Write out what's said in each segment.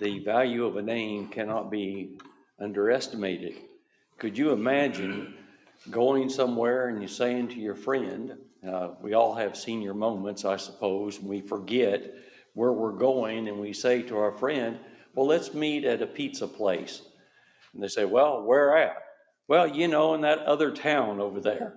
the value of a name cannot be underestimated. Could you imagine going somewhere and you're saying to your friend, uh, we all have senior moments, I suppose, and we forget where we're going, and we say to our friend, Well, let's meet at a pizza place. And they say, Well, where at? Well, you know, in that other town over there.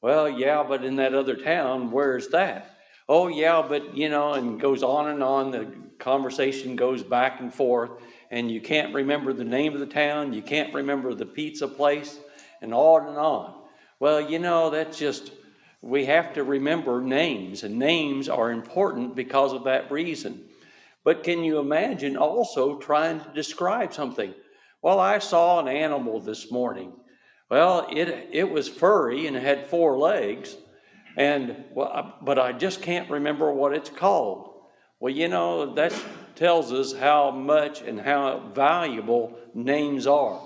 Well, yeah, but in that other town, where's that? Oh, yeah, but you know, and goes on and on. The conversation goes back and forth, and you can't remember the name of the town, you can't remember the pizza place, and on and on. Well, you know, that's just, we have to remember names, and names are important because of that reason. But can you imagine also trying to describe something? Well, I saw an animal this morning. Well, it, it was furry and it had four legs, and well, but I just can't remember what it's called. Well, you know, that tells us how much and how valuable names are.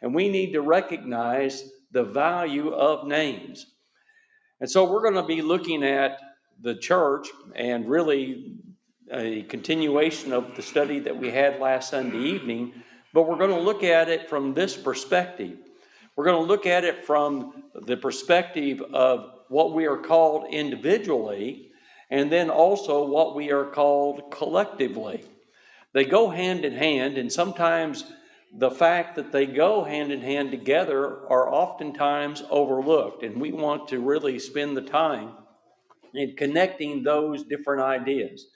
And we need to recognize the value of names. And so we're going to be looking at the church and really a continuation of the study that we had last Sunday evening, but we're going to look at it from this perspective. We're going to look at it from the perspective of what we are called individually and then also what we are called collectively. They go hand in hand, and sometimes the fact that they go hand in hand together are oftentimes overlooked, and we want to really spend the time in connecting those different ideas.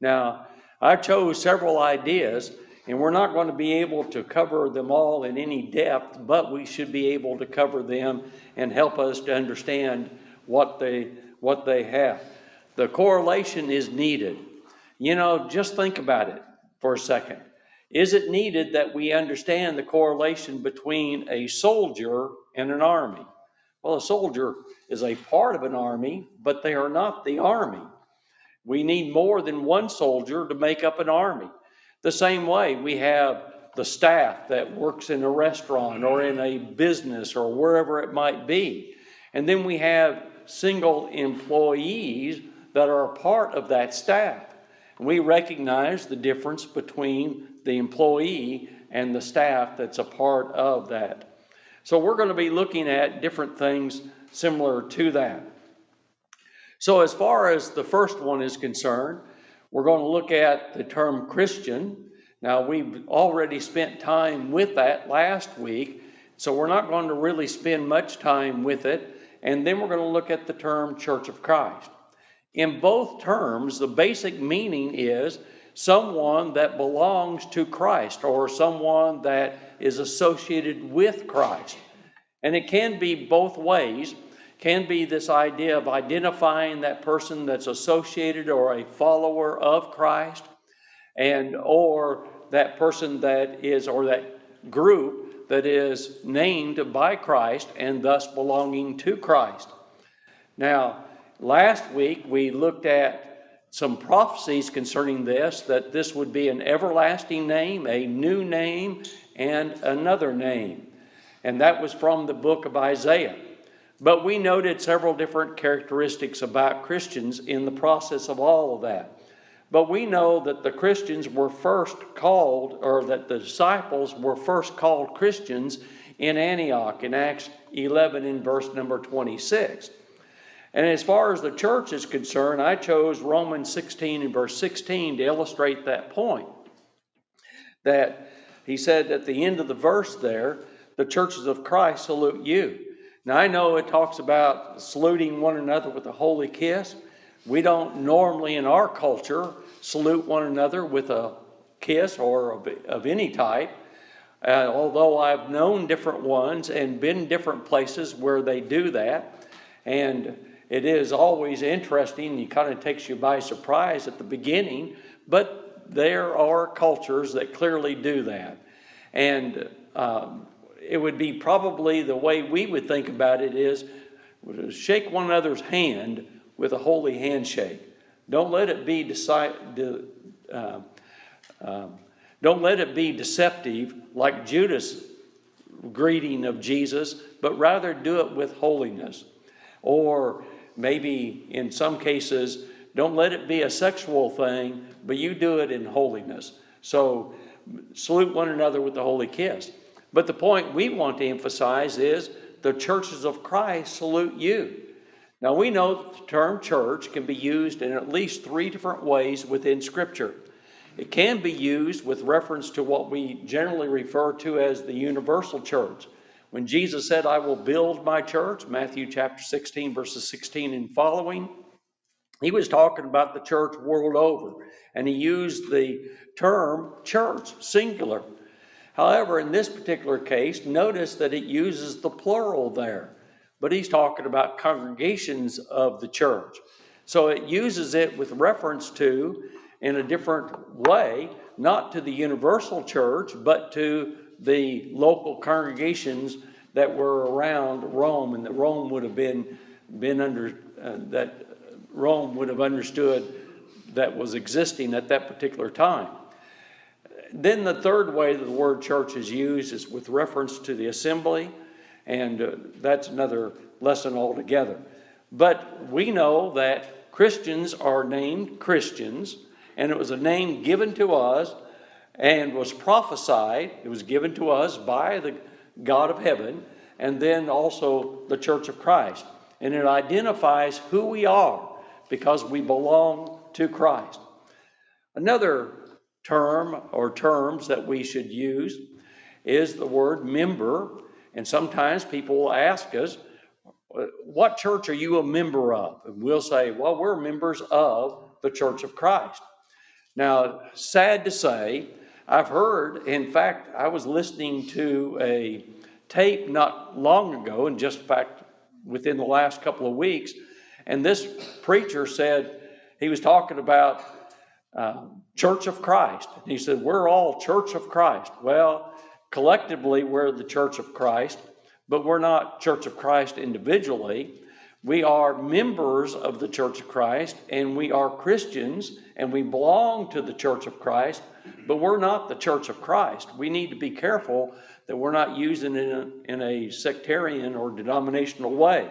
Now, I chose several ideas, and we're not going to be able to cover them all in any depth, but we should be able to cover them and help us to understand what they what they have. The correlation is needed. You know, just think about it for a second. Is it needed that we understand the correlation between a soldier and an army? Well, a soldier is a part of an army, but they are not the army. We need more than one soldier to make up an army. The same way, we have the staff that works in a restaurant or in a business or wherever it might be. And then we have single employees that are a part of that staff. We recognize the difference between the employee and the staff that's a part of that. So we're going to be looking at different things similar to that. So, as far as the first one is concerned, we're going to look at the term Christian. Now, we've already spent time with that last week, so we're not going to really spend much time with it. And then we're going to look at the term Church of Christ. In both terms, the basic meaning is someone that belongs to Christ or someone that is associated with Christ. And it can be both ways. Can be this idea of identifying that person that's associated or a follower of Christ and or that person that is or that group that is named by Christ and thus belonging to Christ. Now, last week we looked at some prophecies concerning this that this would be an everlasting name, a new name, and another name. And that was from the book of Isaiah. But we noted several different characteristics about Christians in the process of all of that. But we know that the Christians were first called, or that the disciples were first called Christians in Antioch in Acts 11 in verse number 26. And as far as the church is concerned, I chose Romans 16 and verse 16 to illustrate that point. That he said at the end of the verse there, the churches of Christ salute you. Now I know it talks about saluting one another with a holy kiss. We don't normally in our culture salute one another with a kiss or of, of any type. Uh, although I've known different ones and been different places where they do that. And it is always interesting. It kind of takes you by surprise at the beginning, but there are cultures that clearly do that. And um, it would be probably the way we would think about it is shake one another's hand with a holy handshake. Don't let it be deci- de- uh, um, don't let it be deceptive like Judas' greeting of Jesus, but rather do it with holiness. Or maybe in some cases, don't let it be a sexual thing, but you do it in holiness. So salute one another with the holy kiss. But the point we want to emphasize is the churches of Christ salute you. Now we know the term church can be used in at least three different ways within Scripture. It can be used with reference to what we generally refer to as the universal church. When Jesus said, I will build my church, Matthew chapter 16, verses 16 and following, he was talking about the church world over, and he used the term church, singular. However, in this particular case, notice that it uses the plural there, but he's talking about congregations of the church. So it uses it with reference to, in a different way, not to the universal church, but to the local congregations that were around Rome and that Rome would have been, been under, uh, that Rome would have understood that was existing at that particular time. Then the third way that the word church is used is with reference to the assembly, and uh, that's another lesson altogether. But we know that Christians are named Christians, and it was a name given to us and was prophesied. It was given to us by the God of heaven, and then also the Church of Christ. And it identifies who we are because we belong to Christ. Another term or terms that we should use is the word member. And sometimes people will ask us, What church are you a member of? And we'll say, Well, we're members of the Church of Christ. Now, sad to say, I've heard, in fact, I was listening to a tape not long ago, and just in fact within the last couple of weeks, and this preacher said he was talking about uh, Church of Christ. And he said, We're all Church of Christ. Well, collectively, we're the Church of Christ, but we're not Church of Christ individually. We are members of the Church of Christ, and we are Christians, and we belong to the Church of Christ, but we're not the Church of Christ. We need to be careful that we're not using it in a, sectarian or denominational way.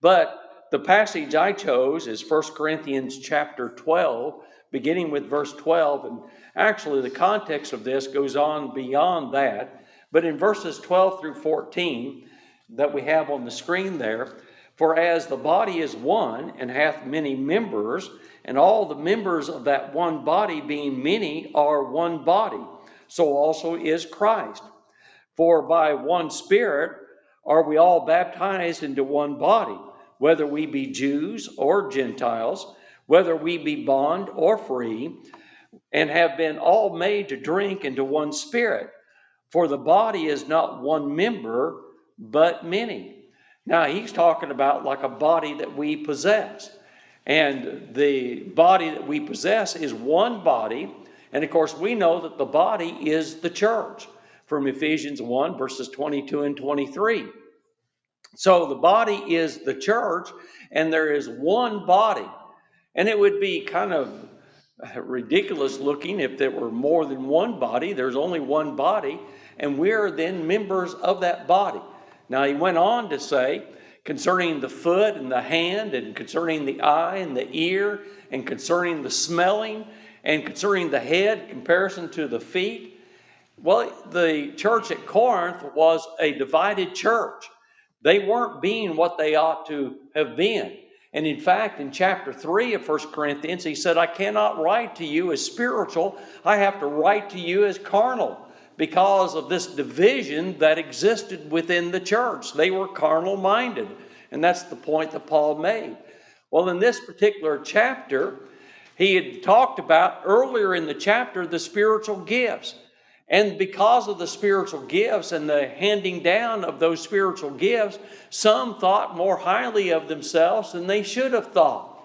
But the passage I chose is 1 Corinthians chapter 12, beginning with verse 12. And actually, the context of this goes on beyond that. But in verses 12 through 14 that we have on the screen there, for as the body is one and hath many members, and all the members of that one body, being many, are one body, so also is Christ. For by one Spirit are we all baptized into one body whether we be Jews or Gentiles, whether we be bond or free, and have been all made to drink into one spirit. For the body is not one member, but many. Now, he's talking about like a body that we possess. And the body that we possess is one body. And of course, we know that the body is the church from Ephesians 1, verses 22 and 23. So the body is the church, and there is one body. And it would be kind of ridiculous looking if there were more than one body. There's only one body, and we're then members of that body. Now, he went on to say, concerning the foot and the hand, and concerning the eye and the ear, and concerning the smelling, and concerning the head, comparison to the feet. Well, the church at Corinth was a divided church. They weren't being what they ought to have been. And in fact, in chapter 3 of 1 Corinthians, he said, I cannot write to you as spiritual, I have to write to you as carnal because of this division that existed within the church. They were carnal minded. And that's the point that Paul made. Well, in this particular chapter, he had talked about earlier in the chapter the spiritual gifts. And because of the spiritual gifts and the handing down of those spiritual gifts, some thought more highly of themselves than they should have thought.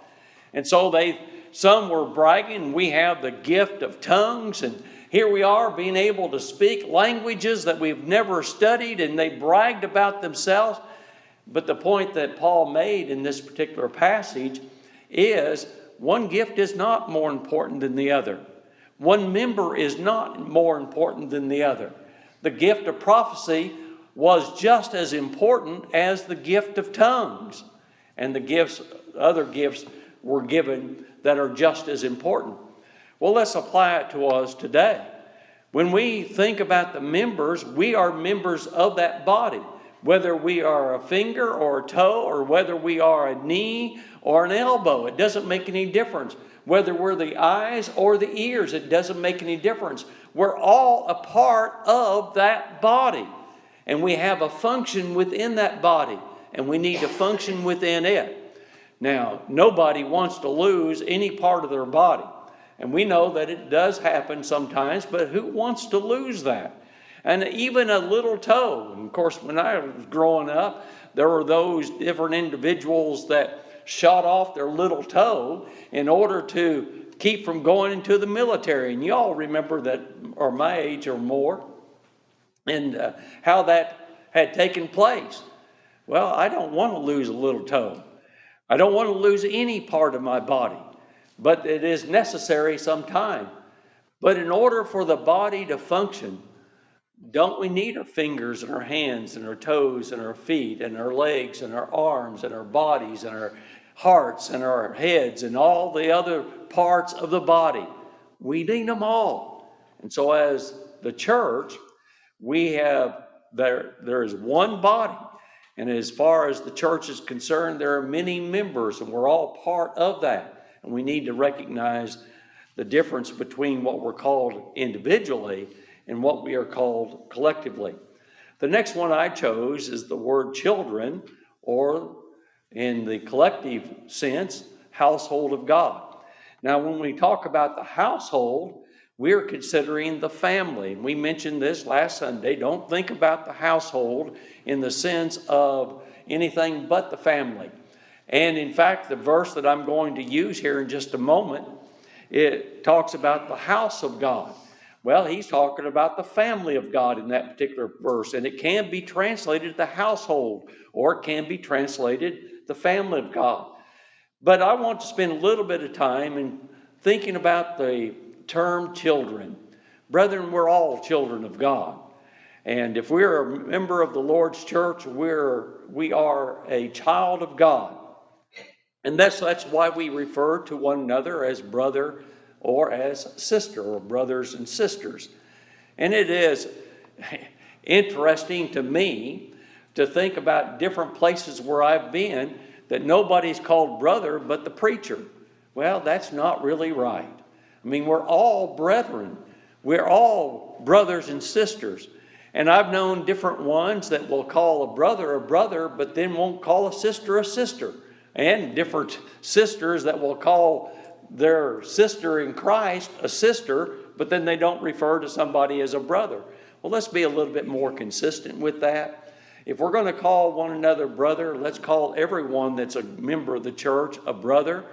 And so they some were bragging, we have the gift of tongues, and here we are being able to speak languages that we've never studied, and they bragged about themselves. But the point that Paul made in this particular passage is one gift is not more important than the other. One member is not more important than the other. The gift of prophecy was just as important as the gift of tongues. And the gifts, other gifts were given that are just as important. Well, let's apply it to us today. When we think about the members, we are members of that body. Whether we are a finger or a toe, or whether we are a knee or an elbow, it doesn't make any difference. Whether we're the eyes or the ears, it doesn't make any difference. We're all a part of that body. And we have a function within that body, and we need to function within it. Now, nobody wants to lose any part of their body. And we know that it does happen sometimes, but who wants to lose that? And even a little toe. And of course, when I was growing up, there were those different individuals that shot off their little toe in order to keep from going into the military. And you all remember that, or my age or more, and uh, how that had taken place. Well, I don't want to lose a little toe. I don't want to lose any part of my body, but it is necessary sometime. But in order for the body to function, don't we need our fingers and our hands and our toes and our feet and our legs and our arms and our bodies and our hearts and our heads and all the other parts of the body? We need them all. And so, as the church, we have there, there is one body. And as far as the church is concerned, there are many members, and we're all part of that. And we need to recognize the difference between what we're called individually and what we are called collectively. The next one I chose is the word children, or in the collective sense, household of God. Now, when we talk about the household, we're considering the family. We mentioned this last Sunday. Don't think about the household in the sense of anything but the family. And in fact, the verse that I'm going to use here in just a moment, it talks about the house of God. Well, he's talking about the family of God in that particular verse, and it can be translated the household, or it can be translated the family of God. But I want to spend a little bit of time in thinking about the term children. Brethren, we're all children of God. And if we're a member of the Lord's church, we're, we are a child of God. And that's, that's why we refer to one another as brother or as sister, or brothers and sisters. And it is interesting to me to think about different places where I've been that nobody's called brother but the preacher. Well, that's not really right. I mean, we're all brethren. We're all brothers and sisters. And I've known different ones that will call a brother a brother, but then won't call a sister a sister. And different sisters that will call their sister in Christ a sister, but then they don't refer to somebody as a brother. Well, let's be a little bit more consistent with that. If we're going to call one another brother, let's call everyone that's a member of the church a brother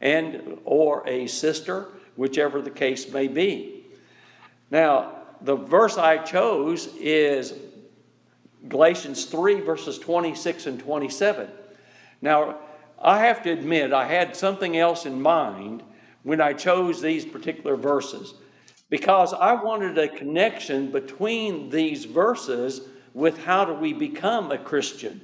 and or a sister whichever the case may be. Now, the verse I chose is Galatians 3, verses 26 and 27. Now, I have to admit, I had something else in mind when I chose these particular verses because I wanted a connection between these verses with how do we become a Christian.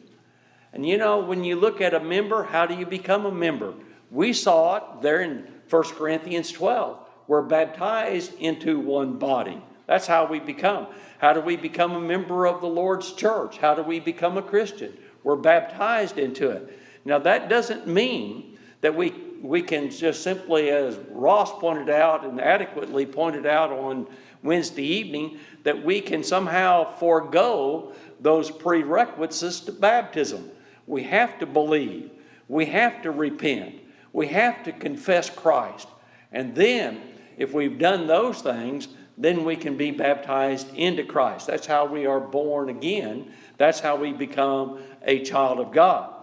And you know, when you look at a member, how do you become a member? We saw it there in 1 Corinthians 12. We're baptized into one body. That's how we become. How do we become a member of the Lord's church? How do we become a Christian? We're baptized into it. Now, that doesn't mean that we, we can just simply, as Ross pointed out and adequately pointed out on Wednesday evening, that we can somehow forego those prerequisites to baptism. We have to believe. We have to repent. We have to confess Christ. And then, if we've done those things, then we can be baptized into Christ. That's how we are born again. That's how we become a child of God.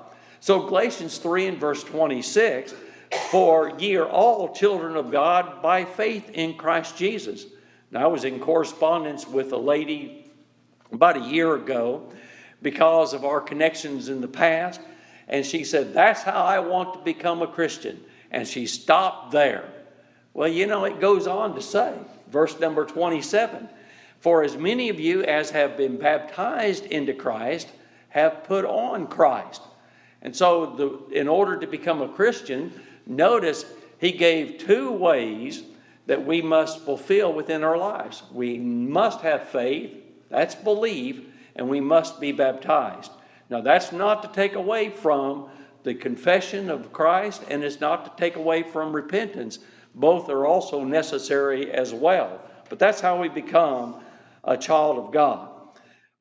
So, Galatians 3 and verse 26 For ye are all children of God by faith in Christ Jesus. Now, I was in correspondence with a lady about a year ago because of our connections in the past. And she said, That's how I want to become a Christian. And she stopped there. Well, you know, it goes on to say, verse number 27 For as many of you as have been baptized into Christ have put on Christ. And so, the, in order to become a Christian, notice he gave two ways that we must fulfill within our lives. We must have faith, that's believe, and we must be baptized. Now, that's not to take away from the confession of Christ, and it's not to take away from repentance. Both are also necessary as well. But that's how we become a child of God.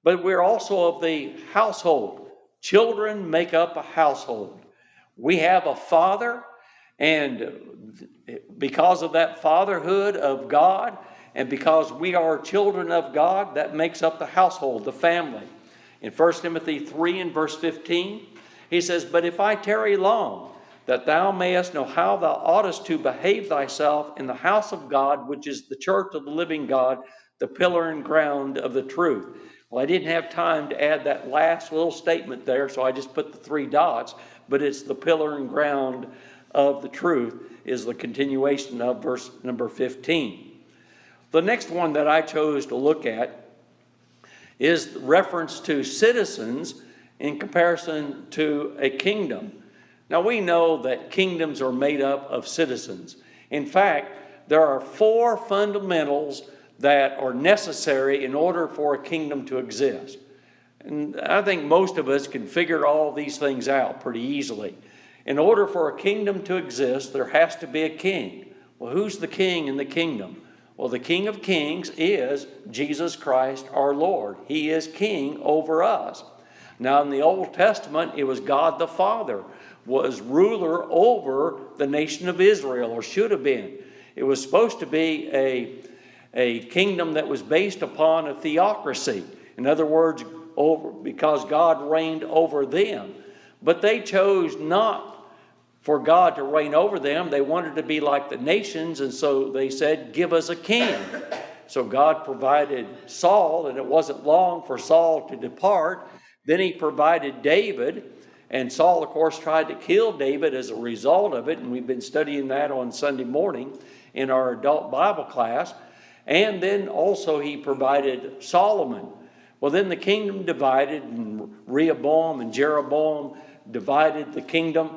But we're also of the household. Children make up a household. We have a father, and because of that fatherhood of God, and because we are children of God, that makes up the household, the family. In 1 Timothy 3 and verse 15, he says, But if I tarry long, that thou mayest know how thou oughtest to behave thyself in the house of God, which is the church of the living God, the pillar and ground of the truth. Well, I didn't have time to add that last little statement there, so I just put the three dots, but it's the pillar and ground of the truth, is the continuation of verse number 15. The next one that I chose to look at is reference to citizens in comparison to a kingdom. Now, we know that kingdoms are made up of citizens. In fact, there are four fundamentals that are necessary in order for a kingdom to exist. And I think most of us can figure all these things out pretty easily. In order for a kingdom to exist, there has to be a king. Well, who's the king in the kingdom? Well, the King of Kings is Jesus Christ our Lord. He is king over us. Now, in the Old Testament, it was God the Father was ruler over the nation of Israel, or should have been. It was supposed to be a, a kingdom that was based upon a theocracy. In other words, over, because God reigned over them. But they chose not for God to reign over them. They wanted to be like the nations, and so they said, Give us a king. So God provided Saul, and it wasn't long for Saul to depart. Then he provided David, and Saul, of course, tried to kill David as a result of it, and we've been studying that on Sunday morning in our adult Bible class. And then also he provided Solomon. Well, then the kingdom divided, and Rehoboam and Jeroboam divided the kingdom.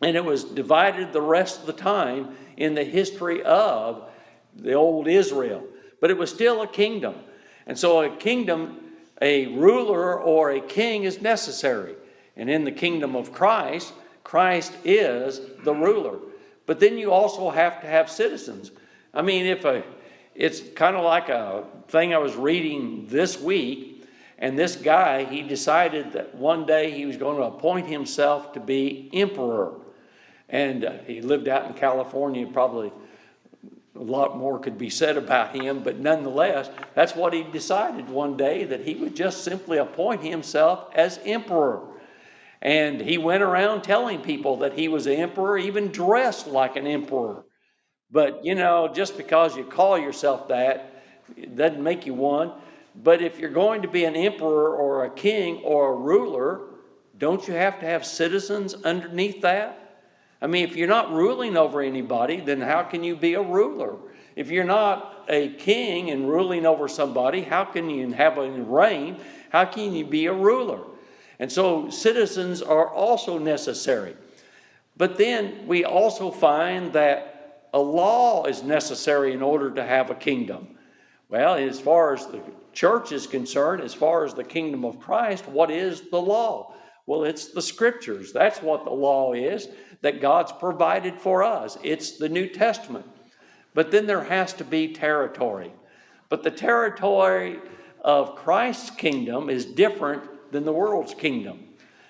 And it was divided the rest of the time in the history of the old Israel. But it was still a kingdom. And so a kingdom, a ruler or a king is necessary. And in the kingdom of Christ, Christ is the ruler. But then you also have to have citizens. I mean, if a it's kind of like a thing I was reading this week, and this guy, he decided that one day he was going to appoint himself to be emperor. And uh, he lived out in California, probably a lot more could be said about him, but nonetheless, that's what he decided one day that he would just simply appoint himself as emperor. And he went around telling people that he was the emperor, even dressed like an emperor. But you know, just because you call yourself that, it doesn't make you one. But if you're going to be an emperor or a king or a ruler, don't you have to have citizens underneath that? I mean, if you're not ruling over anybody, then how can you be a ruler? If you're not a king and ruling over somebody, how can you have a reign? How can you be a ruler? And so citizens are also necessary. But then we also find that a law is necessary in order to have a kingdom. Well, as far as the church is concerned, as far as the kingdom of Christ, what is the law? Well, it's the scriptures. That's what the law is that God's provided for us. It's the New Testament. But then there has to be territory. But the territory of Christ's kingdom is different than the world's kingdom.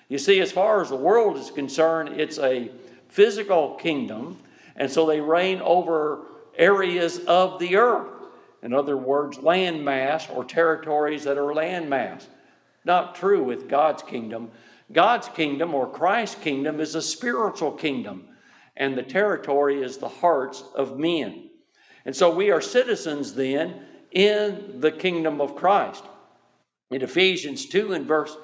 You see, as far as the world is concerned, it's a physical kingdom, and so they reign over areas of the earth. In other words, land mass or territories that are land mass. Not true with God's kingdom. God's kingdom or Christ's kingdom is a spiritual kingdom, and the territory is the hearts of men. And so we are citizens then in the kingdom of Christ. In Ephesians 2 and verse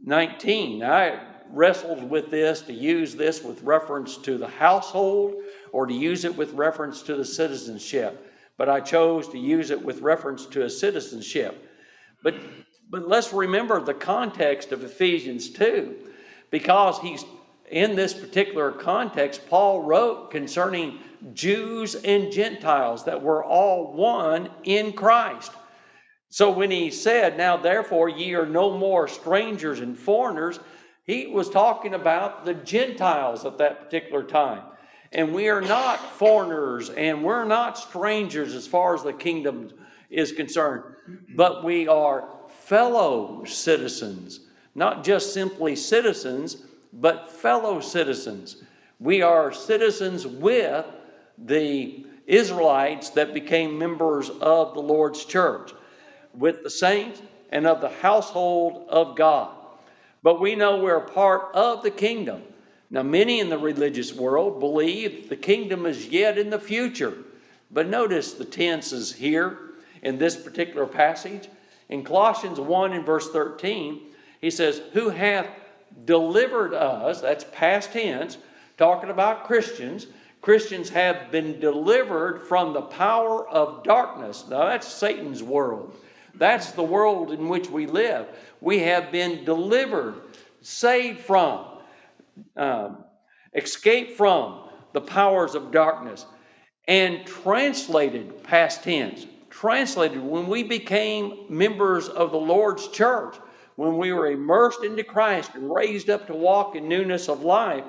19, I wrestled with this to use this with reference to the household or to use it with reference to the citizenship, but I chose to use it with reference to a citizenship. But but let's remember the context of Ephesians 2, because he's in this particular context, Paul wrote concerning Jews and Gentiles, that we're all one in Christ. So when he said, Now therefore ye are no more strangers and foreigners, he was talking about the Gentiles at that particular time. And we are not foreigners and we're not strangers as far as the kingdom is concerned, but we are fellow citizens, not just simply citizens, but fellow citizens. We are citizens with the Israelites that became members of the Lord's church, with the saints and of the household of God. But we know we're a part of the kingdom. Now, many in the religious world believe the kingdom is yet in the future. But notice the tenses here in this particular passage. In Colossians 1 and verse 13, he says, Who hath delivered us, that's past tense, talking about Christians. Christians have been delivered from the power of darkness. Now, that's Satan's world. That's the world in which we live. We have been delivered, saved from um, escape from the powers of darkness and translated past tense translated when we became members of the lord's church when we were immersed into christ and raised up to walk in newness of life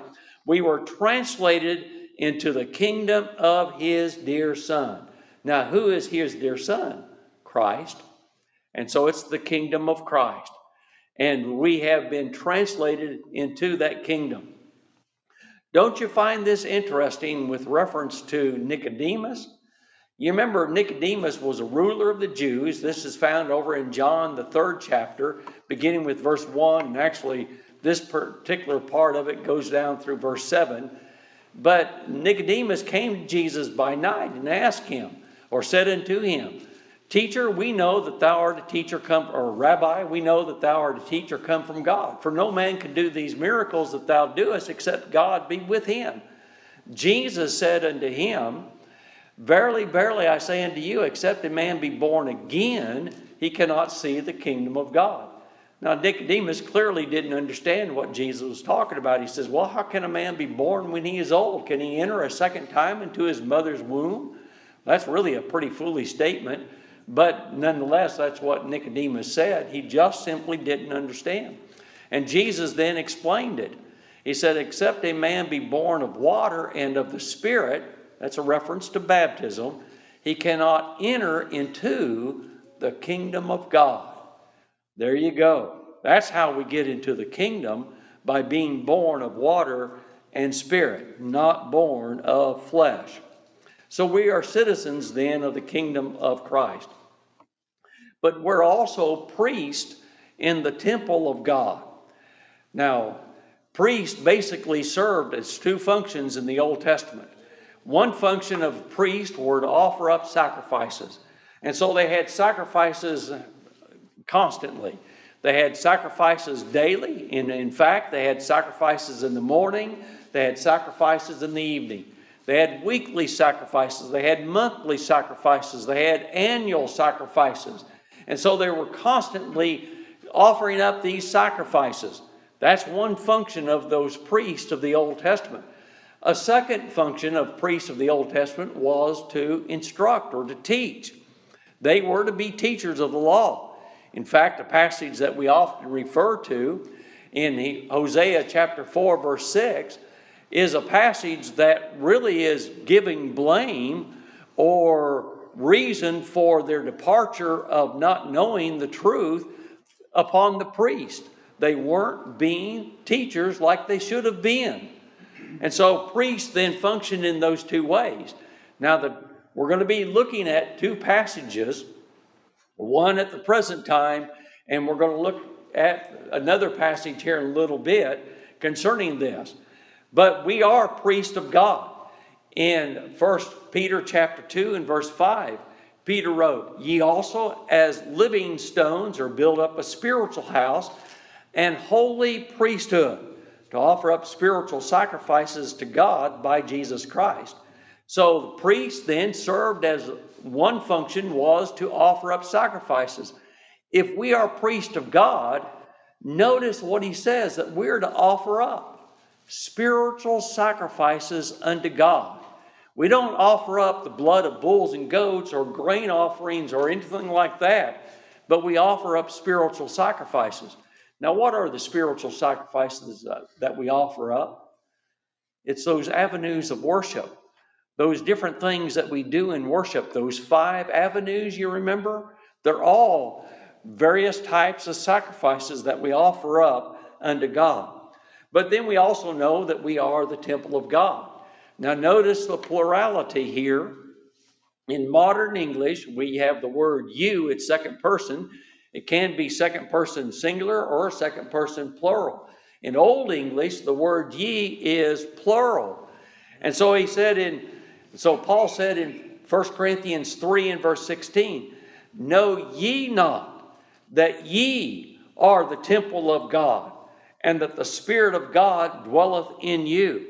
we were translated into the kingdom of his dear son. Now who is his dear son? Christ and so it's the kingdom of christ and we have been translated into that kingdom don't you find this interesting with reference to Nicodemus? You remember Nicodemus was a ruler of the Jews. This is found over in John, the third chapter, beginning with verse 1. And actually, this particular part of it goes down through verse 7. But Nicodemus came to Jesus by night and asked him, or said unto him, Teacher, we know that thou art a teacher come, or Rabbi, we know that thou art a teacher come from God. For no man can do these miracles that thou doest except God be with him. Jesus said unto him, Verily, verily, I say unto you, except a man be born again, he cannot see the kingdom of God. Now, Nicodemus clearly didn't understand what Jesus was talking about. He says, Well, how can a man be born when he is old? Can he enter a second time into his mother's womb? That's really a pretty foolish statement. But nonetheless, that's what Nicodemus said. He just simply didn't understand. And Jesus then explained it. He said, Except a man be born of water and of the Spirit, that's a reference to baptism, he cannot enter into the kingdom of God. There you go. That's how we get into the kingdom by being born of water and spirit, not born of flesh. So we are citizens then of the kingdom of Christ. But we're also priests in the temple of God. Now, priests basically served as two functions in the Old Testament. One function of priest were to offer up sacrifices. And so they had sacrifices constantly. They had sacrifices daily. And in fact, they had sacrifices in the morning, they had sacrifices in the evening. They had weekly sacrifices, they had monthly sacrifices, they had annual sacrifices. And so they were constantly offering up these sacrifices. That's one function of those priests of the Old Testament. A second function of priests of the Old Testament was to instruct or to teach. They were to be teachers of the law. In fact, a passage that we often refer to in Hosea chapter 4, verse 6, is a passage that really is giving blame or reason for their departure of not knowing the truth upon the priest. They weren't being teachers like they should have been. And so priests then function in those two ways. Now, the, we're going to be looking at two passages, one at the present time, and we're going to look at another passage here in a little bit concerning this. But we are priests of God. In First Peter chapter 2 and verse 5, Peter wrote, Ye also as living stones are built up a spiritual house and holy priesthood to offer up spiritual sacrifices to God by Jesus Christ. So the priest then served as one function was to offer up sacrifices. If we are priests of God, notice what he says that we're to offer up spiritual sacrifices unto God. We don't offer up the blood of bulls and goats or grain offerings or anything like that, but we offer up spiritual sacrifices. Now, what are the spiritual sacrifices that we offer up? It's those avenues of worship, those different things that we do in worship, those five avenues you remember? They're all various types of sacrifices that we offer up unto God. But then we also know that we are the temple of God. Now, notice the plurality here. In modern English, we have the word you, it's second person. It can be second person singular or second person plural. In Old English, the word ye is plural. And so he said in, so Paul said in 1 Corinthians 3 and verse 16, Know ye not that ye are the temple of God, and that the Spirit of God dwelleth in you?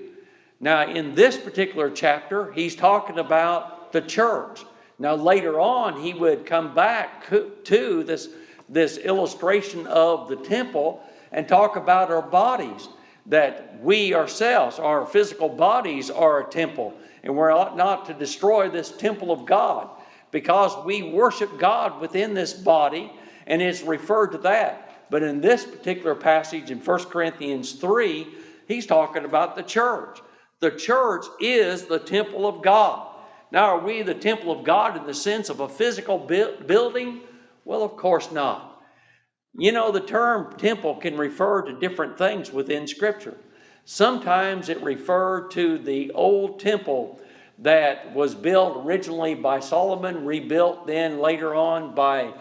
Now, in this particular chapter, he's talking about the church. Now, later on, he would come back to this, this illustration of the temple and talk about our bodies, that we ourselves, our physical bodies, are a temple, and we're not to destroy this temple of God because we worship God within this body, and it's referred to that. But in this particular passage in 1 Corinthians 3, he's talking about the church. The church is the temple of God. Now, are we the temple of God in the sense of a physical building? Well, of course not. You know, the term temple can refer to different things within Scripture. Sometimes it referred to the old temple that was built originally by Solomon, rebuilt then later on by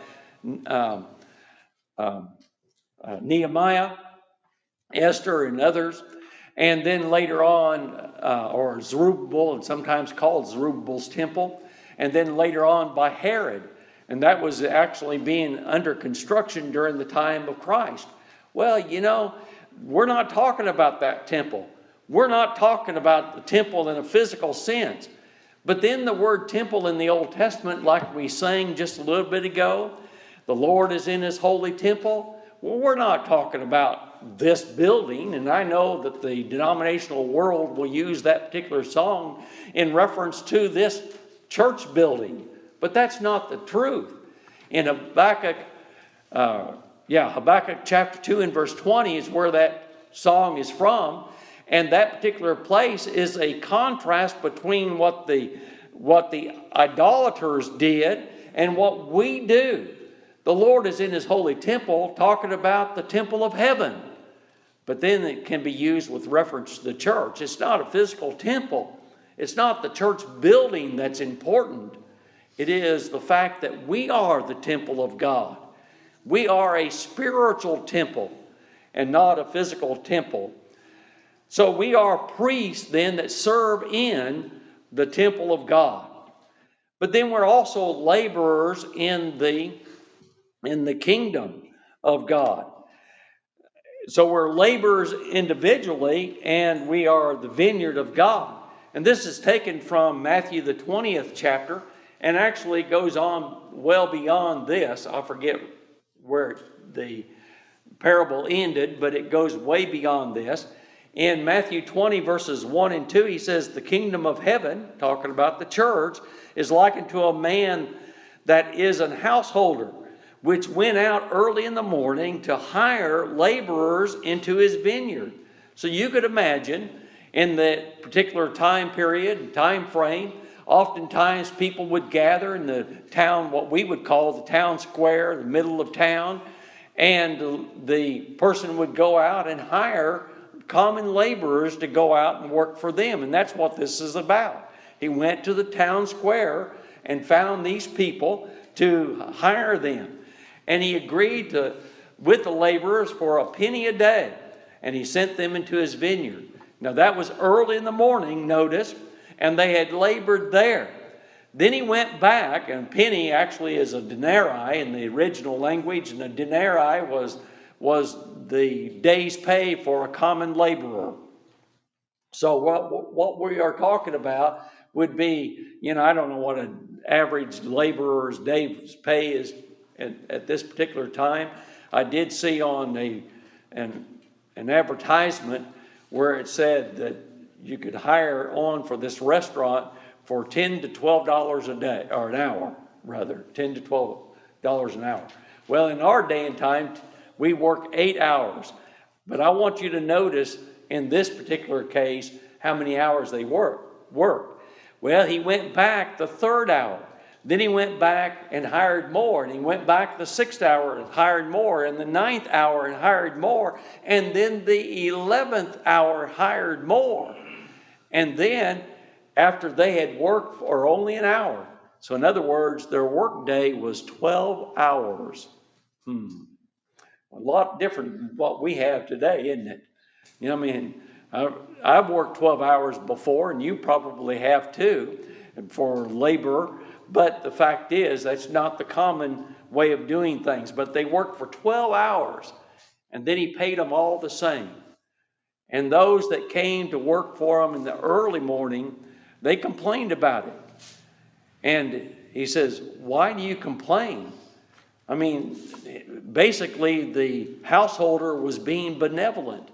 um, um, uh, Nehemiah, Esther, and others. And then later on, uh, or Zerubbabel, and sometimes called Zerubbabel's temple. And then later on by Herod. And that was actually being under construction during the time of Christ. Well, you know, we're not talking about that temple. We're not talking about the temple in a physical sense. But then the word temple in the Old Testament, like we sang just a little bit ago, the Lord is in his holy temple. Well, we're not talking about this building, and I know that the denominational world will use that particular song in reference to this church building, but that's not the truth. In Habakkuk, uh, yeah, Habakkuk chapter 2 and verse 20 is where that song is from, and that particular place is a contrast between what the what the idolaters did and what we do. The Lord is in his holy temple talking about the temple of heaven. But then it can be used with reference to the church. It's not a physical temple, it's not the church building that's important. It is the fact that we are the temple of God. We are a spiritual temple and not a physical temple. So we are priests then that serve in the temple of God. But then we're also laborers in the in the kingdom of God. So we're laborers individually, and we are the vineyard of God. And this is taken from Matthew, the 20th chapter, and actually goes on well beyond this. I forget where the parable ended, but it goes way beyond this. In Matthew 20, verses 1 and 2, he says, The kingdom of heaven, talking about the church, is likened to a man that is an householder which went out early in the morning to hire laborers into his vineyard. So you could imagine in that particular time period, and time frame, oftentimes people would gather in the town, what we would call the town square, the middle of town, and the person would go out and hire common laborers to go out and work for them. And that's what this is about. He went to the town square and found these people to hire them and he agreed to with the laborers for a penny a day, and he sent them into his vineyard. Now that was early in the morning, notice, and they had labored there. Then he went back, and penny actually is a denarii in the original language, and a denarii was, was the day's pay for a common laborer. So what, what we are talking about would be, you know, I don't know what an average laborer's day's pay is at, at this particular time. I did see on a, an, an advertisement where it said that you could hire on for this restaurant for ten to twelve dollars a day, or an hour, rather, ten to twelve dollars an hour. Well, in our day and time, we work eight hours. But I want you to notice in this particular case how many hours they work. Work. Well, he went back the third hour. Then he went back and hired more, and he went back the sixth hour and hired more, and the ninth hour and hired more, and then the eleventh hour hired more. And then, after they had worked for only an hour, so in other words, their work day was 12 hours. Hmm. A lot different than what we have today, isn't it? You know, I mean, I've worked 12 hours before, and you probably have too, for labor. But the fact is, that's not the common way of doing things. But they worked for 12 hours, and then he paid them all the same. And those that came to work for him in the early morning, they complained about it. And he says, Why do you complain? I mean, basically, the householder was being benevolent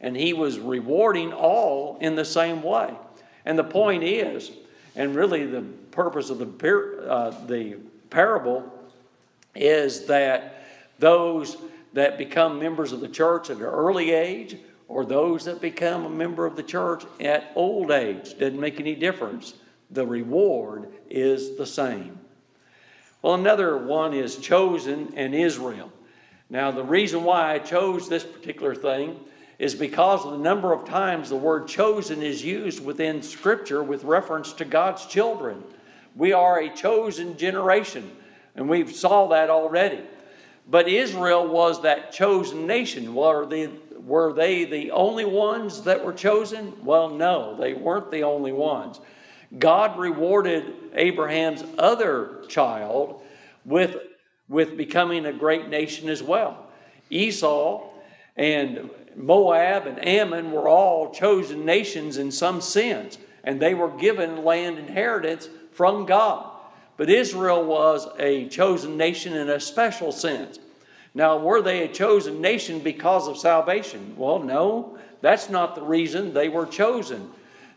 and he was rewarding all in the same way. And the point is, and really the purpose of the, uh, the parable is that those that become members of the church at an early age or those that become a member of the church at old age doesn't make any difference. The reward is the same. Well, another one is chosen and Israel. Now, the reason why I chose this particular thing is because of the number of times the word chosen is used within Scripture with reference to God's children. We are a chosen generation, and we've saw that already. But Israel was that chosen nation. Were they, were they the only ones that were chosen? Well, no, they weren't the only ones. God rewarded Abraham's other child with, with becoming a great nation as well. Esau and Moab and Ammon were all chosen nations in some sense, and they were given land inheritance from God. But Israel was a chosen nation in a special sense. Now, were they a chosen nation because of salvation? Well, no, that's not the reason they were chosen.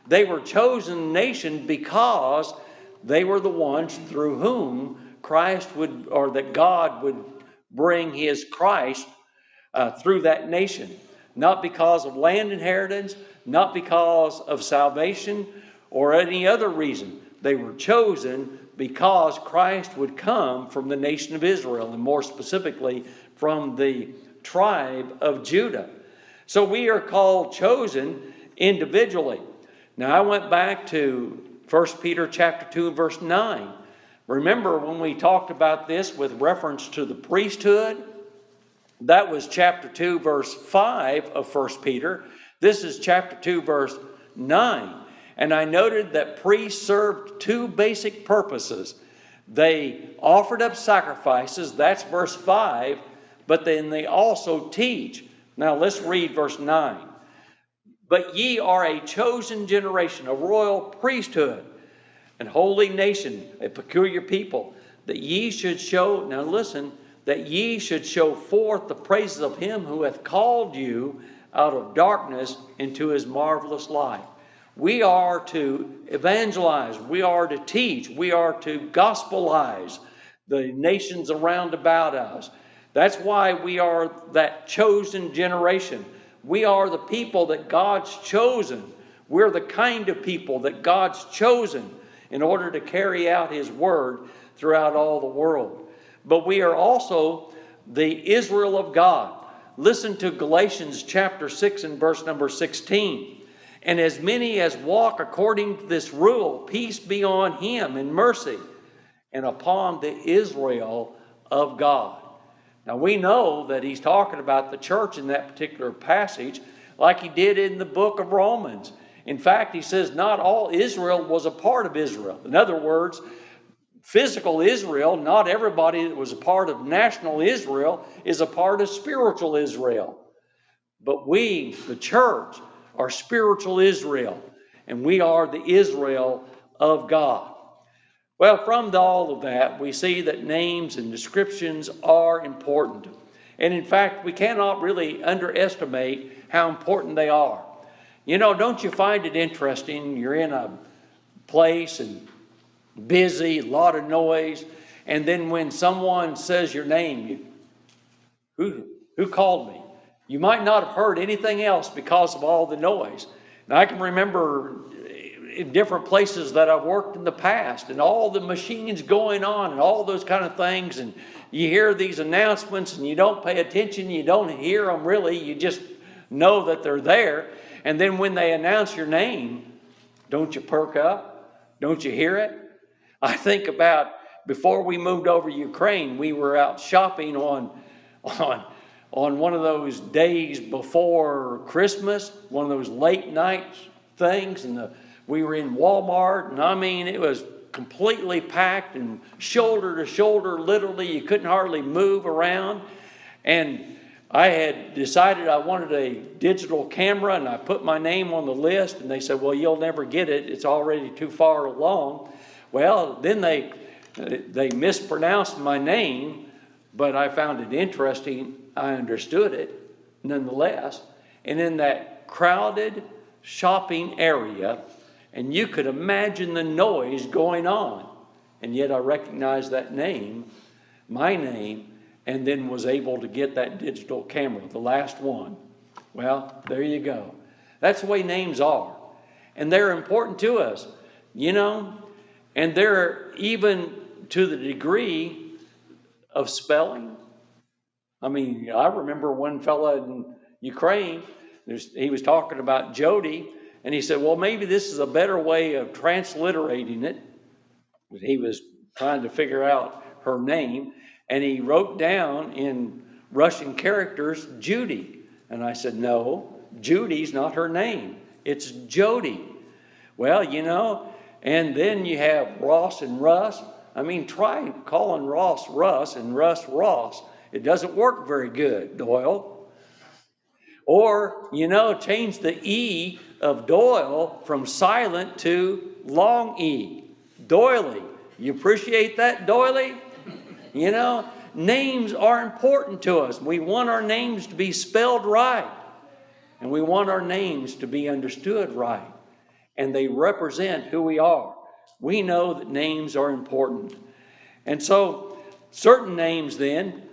They were chosen nation because they were the ones through whom Christ would, or that God would bring his Christ uh, through that nation. Not because of land inheritance, not because of salvation or any other reason. They were chosen because Christ would come from the nation of Israel, and more specifically, from the tribe of Judah. So we are called chosen individually. Now I went back to 1 Peter chapter 2 and verse 9. Remember when we talked about this with reference to the priesthood? That was chapter 2 verse 5 of 1 Peter. This is chapter 2 verse 9. And I noted that priests served two basic purposes. They offered up sacrifices, that's verse 5, but then they also teach. Now let's read verse 9. But ye are a chosen generation, a royal priesthood, and holy nation, a peculiar people, that ye should show, now listen, that ye should show forth the praises of him who hath called you out of darkness into his marvelous light. We are to evangelize, we are to teach, we are to gospelize the nations around about us. That's why we are that chosen generation. We are the people that God's chosen. We're the kind of people that God's chosen in order to carry out His word throughout all the world. But we are also the Israel of God. Listen to Galatians chapter 6 and verse number 16. And as many as walk according to this rule, peace be on him and mercy, and upon the Israel of God. Now we know that he's talking about the church in that particular passage, like he did in the book of Romans. In fact, he says not all Israel was a part of Israel. In other words, physical Israel, not everybody that was a part of national Israel is a part of spiritual Israel. But we, the church, are spiritual Israel, and we are the Israel of God. Well, from all of that, we see that names and descriptions are important. And in fact, we cannot really underestimate how important they are. You know, don't you find it interesting? You're in a place and busy, a lot of noise. And then when someone says your name, you, who, who called me? You might not have heard anything else because of all the noise. And I can remember in different places that I've worked in the past and all the machines going on and all those kind of things. And you hear these announcements and you don't pay attention, you don't hear them really, you just know that they're there. And then when they announce your name, don't you perk up? Don't you hear it? I think about before we moved over Ukraine, we were out shopping on on on one of those days before Christmas, one of those late night things, and the, we were in Walmart, and I mean it was completely packed and shoulder to shoulder, literally you couldn't hardly move around, and I had decided I wanted a digital camera, and I put my name on the list, and they said, "Well, you'll never get it; it's already too far along." Well, then they they mispronounced my name, but I found it interesting. I understood it nonetheless. And in that crowded shopping area, and you could imagine the noise going on, and yet I recognized that name, my name, and then was able to get that digital camera, the last one. Well, there you go. That's the way names are. And they're important to us, you know, and they're even to the degree of spelling. I mean, I remember one fella in Ukraine, he was talking about Jody, and he said, well, maybe this is a better way of transliterating it. He was trying to figure out her name, and he wrote down in Russian characters Judy. And I said, no, Judy's not her name. It's Jody. Well, you know, and then you have Ross and Russ. I mean, try calling Ross Russ and Russ Ross. It doesn't work very good, Doyle. Or, you know, change the E of Doyle from silent to long E. Doily. You appreciate that, Doily? You know, names are important to us. We want our names to be spelled right, and we want our names to be understood right, and they represent who we are. We know that names are important. And so, certain names then,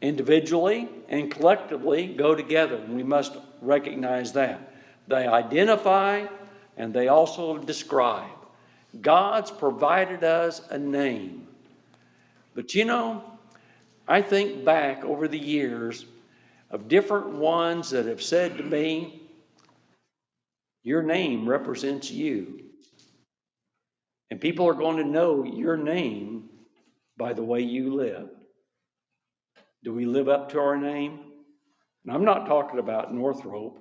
individually and collectively, go together, and we must recognize that. They identify and they also describe. God's provided us a name. But you know, I think back over the years of different ones that have said to me, Your name represents you. And people are going to know your name by the way you live. Do we live up to our name? And I'm not talking about Northrop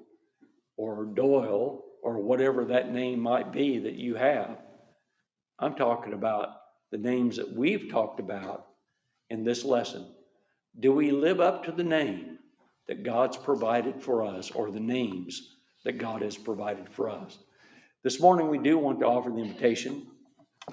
or Doyle or whatever that name might be that you have. I'm talking about the names that we've talked about in this lesson. Do we live up to the name that God's provided for us or the names that God has provided for us? This morning, we do want to offer the invitation.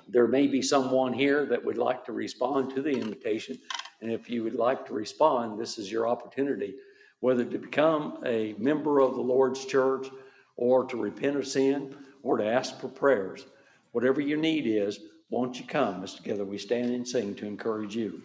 There may be someone here that would like to respond to the invitation. And if you would like to respond, this is your opportunity, whether to become a member of the Lord's church or to repent of sin or to ask for prayers. Whatever your need is, won't you come as together we stand and sing to encourage you?